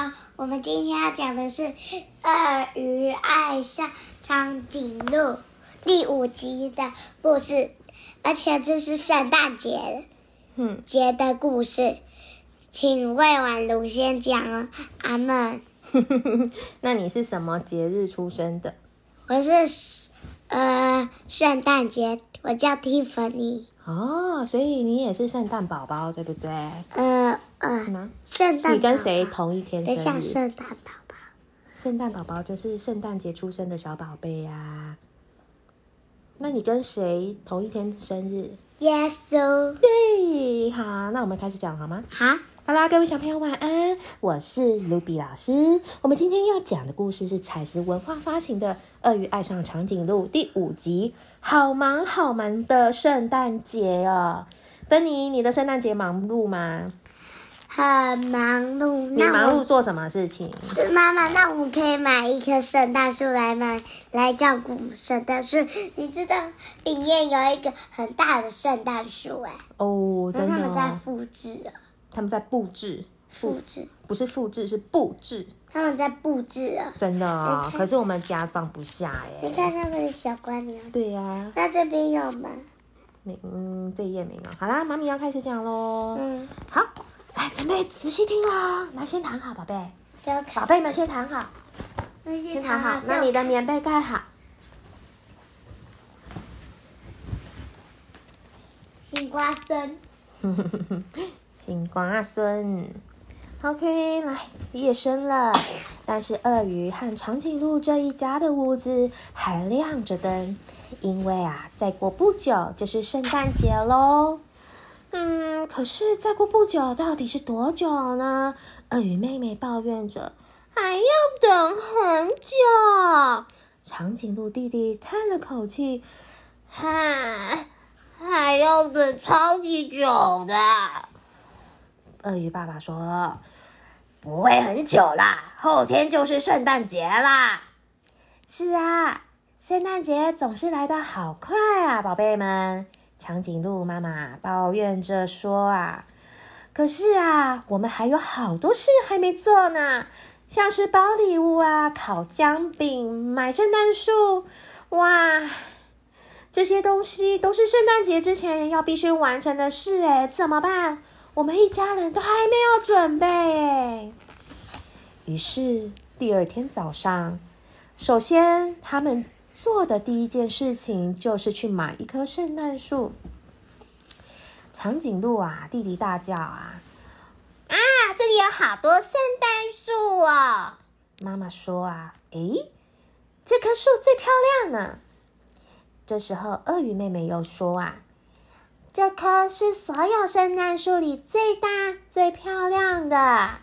好，我们今天要讲的是《鳄鱼爱上长颈鹿》第五集的故事，而且这是圣诞节嗯，节的故事，请魏婉如先讲哦。阿门。那你是什么节日出生的？我是呃圣诞节，我叫 Tiffany。哦，所以你也是圣诞宝宝，对不对？呃呃，是吗？圣诞你跟谁同一天等一下，生日？圣诞宝宝。圣诞宝宝就是圣诞节出生的小宝贝呀、那你跟谁同一天生日？耶稣，对，好，那我们开始讲好吗？好，好啦，各位小朋友晚安，我是卢比老师。我们今天要讲的故事是彩石文化发行的《鳄鱼爱上长颈鹿》第五集，好忙好忙的圣诞节哦。芬妮，你的圣诞节忙碌吗？很忙碌。你忙那我碌做什么事情？妈妈，那我们可以买一棵圣诞树来买来照顾圣诞树。你知道里面有一个很大的圣诞树哎，哦，然真的、后他们在哦，复制哦，他们在布置，复制，不是复制，是布置，他们在布置啊。真的哦你。看可是我们家放不下哎。你看他们的小瓜牛，对呀、那这边有吗？没，嗯，这一页没有。好啦，妈咪要开始讲喽。嗯，好，来准备仔细听啦。来，先躺好，宝贝。宝贝们先躺好，先躺好。糖那你的棉被盖好。西瓜孙，星光孙，OK，来，夜深了，但是鳄鱼和长颈鹿这一家的屋子还亮着灯，因为啊，再过不久就是圣诞节喽。嗯，可是再过不久到底是多久呢？鳄鱼妹妹抱怨着，还要等很久。长颈鹿弟弟叹了口气，唉。还要等超级久的。鳄鱼爸爸说：“不会很久啦，后天就是圣诞节啦。”是啊，圣诞节总是来得好快啊，宝贝们。长颈鹿妈妈抱怨着说：“啊，可是啊，我们还有好多事还没做呢，像是包礼物啊、烤姜饼、买圣诞树，哇！”这些东西都是圣诞节之前要必须完成的事，哎，怎么办？我们一家人都还没有准备，哎。于是第二天早上，首先他们做的第一件事情就是去买一棵圣诞树。长颈鹿啊，弟弟大叫啊！啊，这里有好多圣诞树哦！妈妈说啊，诶，这棵树最漂亮呢。这时候，鳄鱼妹妹又说：“啊，这棵是所有圣诞树里最大、最漂亮的。”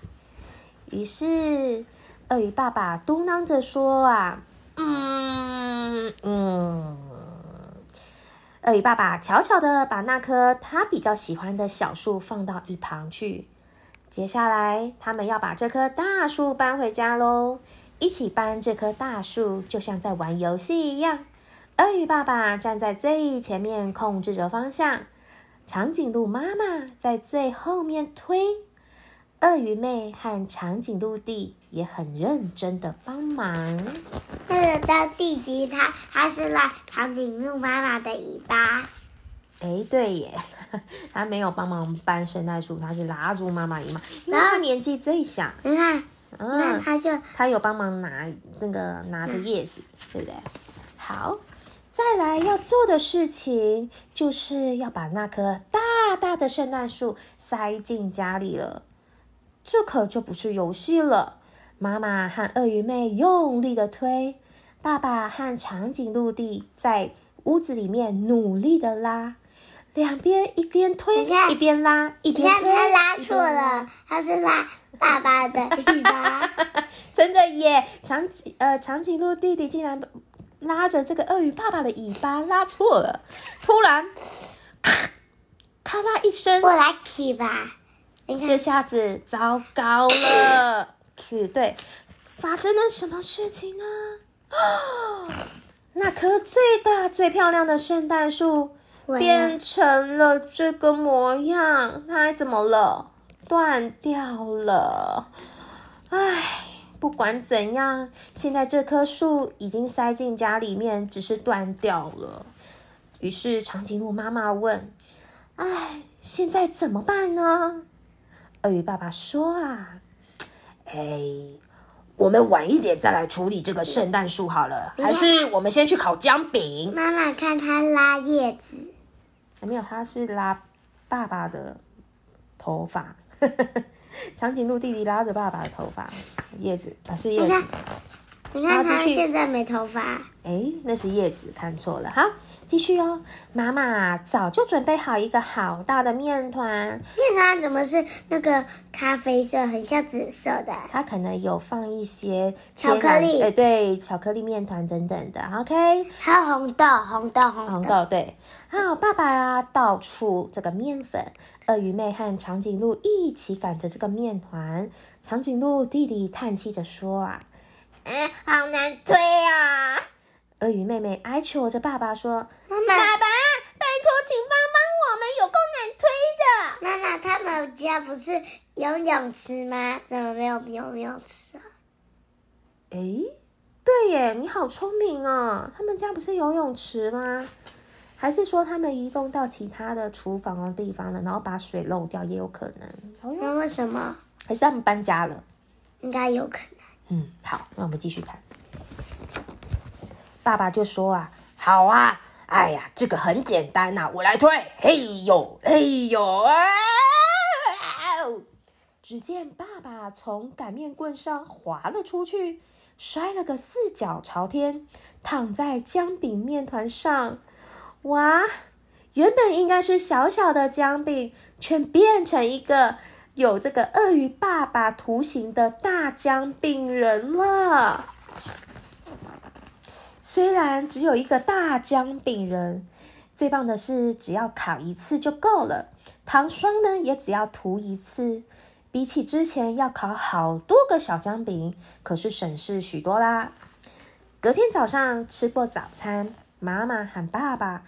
于是，鳄鱼爸爸嘟囔着说：“啊，嗯嗯。”鳄鱼爸爸悄悄的把那棵他比较喜欢的小树放到一旁去。接下来，他们要把这棵大树搬回家喽。一起搬这棵大树，就像在玩游戏一样。鳄鱼爸爸站在最前面控制着方向，长颈鹿妈妈在最后面推，鳄鱼妹和长颈鹿弟也很认真的帮忙。那个当弟弟他他是拉长颈鹿妈妈的尾巴，哎，对耶，他没有帮忙搬圣诞树，他是拉住妈妈尾巴，因为他年纪最小。你看，那嗯，他就他有帮忙拿那个拿着叶子，对不对？好。再来要做的事情，就是要把那棵大大的圣诞树塞进家里了。这可就不是游戏了。妈妈和鳄鱼妹用力的推，爸爸和长颈鹿弟在屋子里面努力的拉，两边一边推一边拉，一边推。他拉错了，他是拉爸爸的尾巴。真的耶！长颈呃长颈鹿弟弟竟然拉着这个鳄鱼爸爸的尾巴拉错了，突然咔咔啦一声，我来起吧，这下子糟糕了。可对，发生了什么事情呢？啊，那棵最大最漂亮的圣诞树我变成了这个模样，它还怎么了？断掉了。唉，不管怎样，现在这棵树已经塞进家里面，只是断掉了。于是长颈鹿妈妈问：“唉，现在怎么办呢？”鳄鱼爸爸说：“啊，哎，我们晚一点再来处理这个圣诞树好了，还是我们先去烤姜饼？”妈妈看他拉叶子，没有，他是拉爸爸的头发。长颈鹿弟弟拉着爸爸的头发，叶子啊是叶子。你看你看他现在没头发。哎，那是叶子，看错了。哈，继续哦。妈妈早就准备好一个好大的面团。面团怎么是那个咖啡色，很像紫色的？它可能有放一些巧克力。哎，对，巧克力面团等等的。OK。还有红豆，红豆，红豆。红豆对。好，爸爸啊，倒出这个面粉。鳄鱼妹和长颈鹿一起赶着这个面团。长颈鹿弟弟叹气着说：“啊。”嗯，好难推啊！鳄鱼妹妹哀求着爸爸说：“妈妈，爸爸，拜托，请帮帮我们，有够难推的。”妈妈，他们家不是游泳池吗？怎么没有游泳池啊？哎，对耶，你好聪明哦！他们家不是游泳池吗？还是说他们移动到其他的厨房的地方了，然后把水漏掉也有可能？那为什么？还是他们搬家了？应该有可能。嗯，好，那我们继续看。爸爸就说啊，好啊，哎呀，这个很简单呐，我来推。嘿呦，嘿呦啊！只见爸爸从擀面棍上滑了出去，摔了个四脚朝天，躺在姜饼面团上。哇，原本应该是小小的姜饼，却变成一个。有这个鳄鱼爸爸图形的大姜饼人了。虽然只有一个大姜饼人，最棒的是只要烤一次就够了。糖霜呢也只要涂一次，比起之前要烤好多个小姜饼，可是省事许多啦。隔天早上吃过早餐，妈妈喊爸爸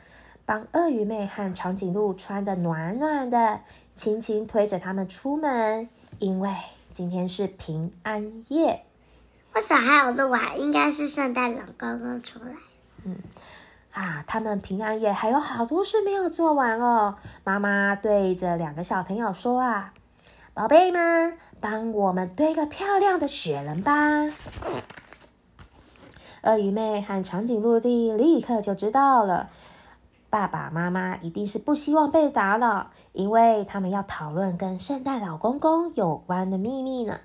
帮鳄鱼妹和长颈鹿穿的暖暖的。轻轻推着他们出门，因为今天是平安夜。为什么还有录啊？应该是圣诞老公公出来。嗯，啊，他们平安夜还有好多事没有做完哦。妈妈对着两个小朋友说啊：“宝贝们，帮我们堆个漂亮的雪人吧。”鳄鱼妹和长颈鹿弟立刻就知道了。爸爸妈妈一定是不希望被打扰，因为他们要讨论跟圣诞老公公有关的秘密呢。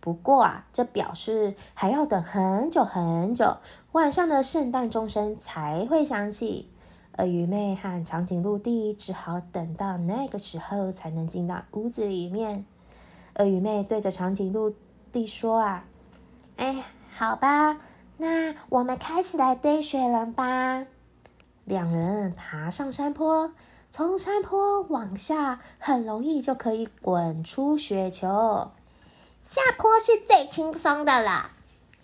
不过啊，这表示还要等很久很久，晚上的圣诞钟声才会响起。鳄鱼妹和长颈鹿弟只好等到那个时候才能进到屋子里面。鳄鱼妹对着长颈鹿弟说：“啊，哎，好吧，那我们开始来堆雪人吧。”两人爬上山坡，从山坡往下，很容易就可以滚出雪球。下坡是最轻松的了。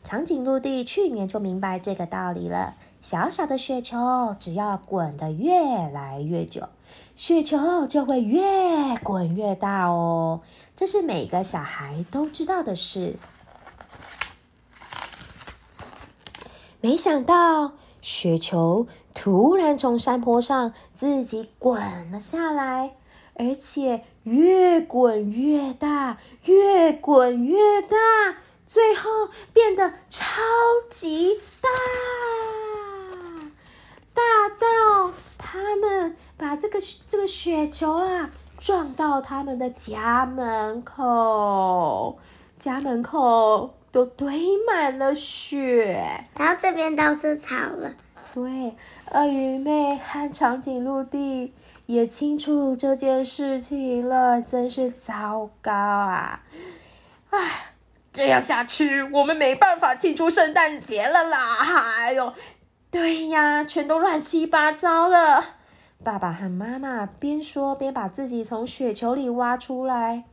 长颈鹿弟去年就明白这个道理了。小小的雪球，只要滚得越来越久，雪球就会越滚越大哦。这是每个小孩都知道的事。没想到雪球。突然从山坡上自己滚了下来，而且越滚越大，越滚越大，最后变得超级大，大到他们把这个这个雪球啊撞到他们的家门口，家门口都堆满了雪，然后这边都是草了。对，鳄鱼妹和长颈鹿弟也清楚这件事情了，真是糟糕啊！唉，这样下去我们没办法庆祝圣诞节了啦！哎呦，对呀，全都乱七八糟了。爸爸和妈妈边说边把自己从雪球里挖出来，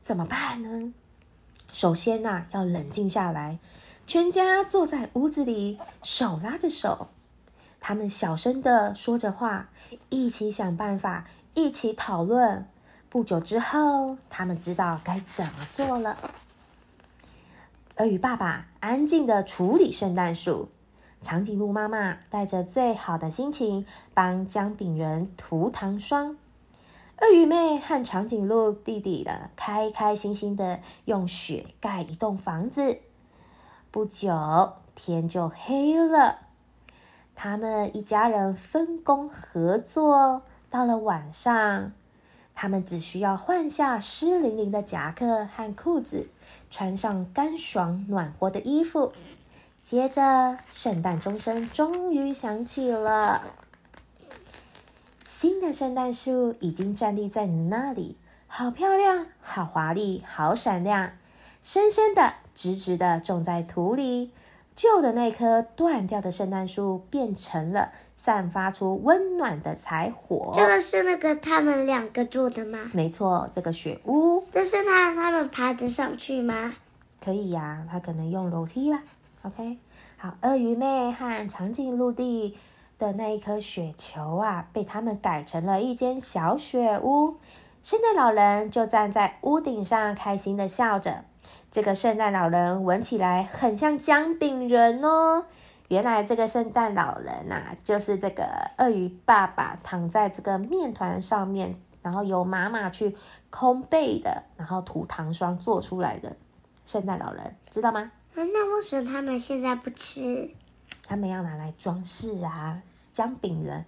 怎么办呢？首先呐，要冷静下来，全家坐在屋子里，手拉着手。他们小声的说着话，一起想办法，一起讨论。不久之后，他们知道该怎么做了。鳄鱼爸爸安静的处理圣诞树，长颈鹿妈妈带着最好的心情帮姜饼人涂糖霜。鳄鱼妹和长颈鹿弟弟的开开心心的用雪盖一栋房子。不久天就黑了，他们一家人分工合作。到了晚上，他们只需要换下湿淋淋的夹克和裤子，穿上干爽暖和的衣服。接着，圣诞钟声终于响起了。新的圣诞树已经站立在那里，好漂亮，好华丽，好闪亮，深深的、直直的种在土里。旧的那棵断掉的圣诞树变成了散发出温暖的柴火。这个是那个他们两个住的吗？没错，这个雪屋。这是他他们爬得上去吗？可以呀，他可能用楼梯吧。OK，好，鳄鱼妹和长颈鹿弟。的那一颗雪球啊，被他们改成了一间小雪屋。圣诞老人就站在屋顶上，开心的笑着。这个圣诞老人闻起来很像姜饼人哦。原来这个圣诞老人呐，就是这个鳄鱼爸爸躺在这个面团上面，然后由妈妈去烘焙的，然后涂糖霜做出来的圣诞老人，知道吗？那为什么他们现在不吃？他们要拿来装饰啊，姜饼人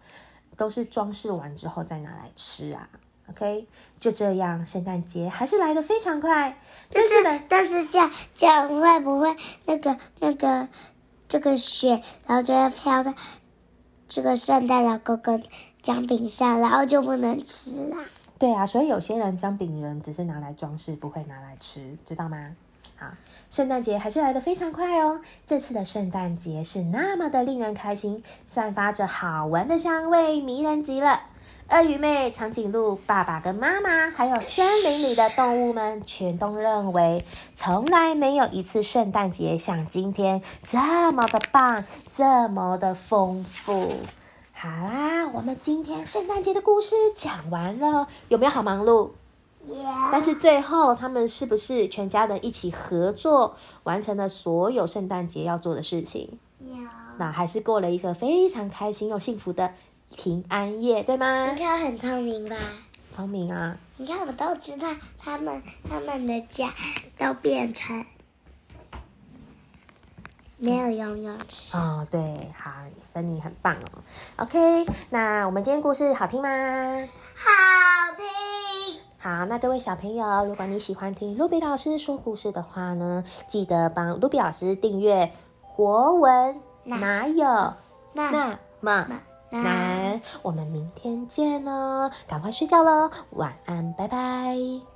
都是装饰完之后再拿来吃啊。OK，就这样，圣诞节还是来的非常快。但是，但是这样这样会不会那个那个这个雪，然后就会飘在这个圣诞老公公姜饼上，然后就不能吃啦？对啊，所以有些人姜饼人只是拿来装饰，不会拿来吃，知道吗？好，圣诞节还是来的非常快哦。这次的圣诞节是那么的令人开心，散发着好闻的香味，迷人极了。鳄鱼妹、长颈鹿爸爸跟妈妈，还有森林里的动物们，全都认为从来没有一次圣诞节像今天这么的棒，这么的丰富。好啦，我们今天圣诞节的故事讲完了，有没有好忙碌？但是最后，他们是不是全家人一起合作，完成了所有圣诞节要做的事情？有。那还是过了一个非常开心又幸福的平安夜，对吗？你看很聪明吧？聪明啊！你看我都知道，他们他们的家都变成没有游泳池。哦，对，好，芬妮很棒哦。OK，那我们今天故事好听吗？好听。好，那各位小朋友，如果你喜欢听露比老师说故事的话呢，记得帮露比老师订阅国文。哪有那么难？我们明天见哦，赶快睡觉喽，晚安，拜拜。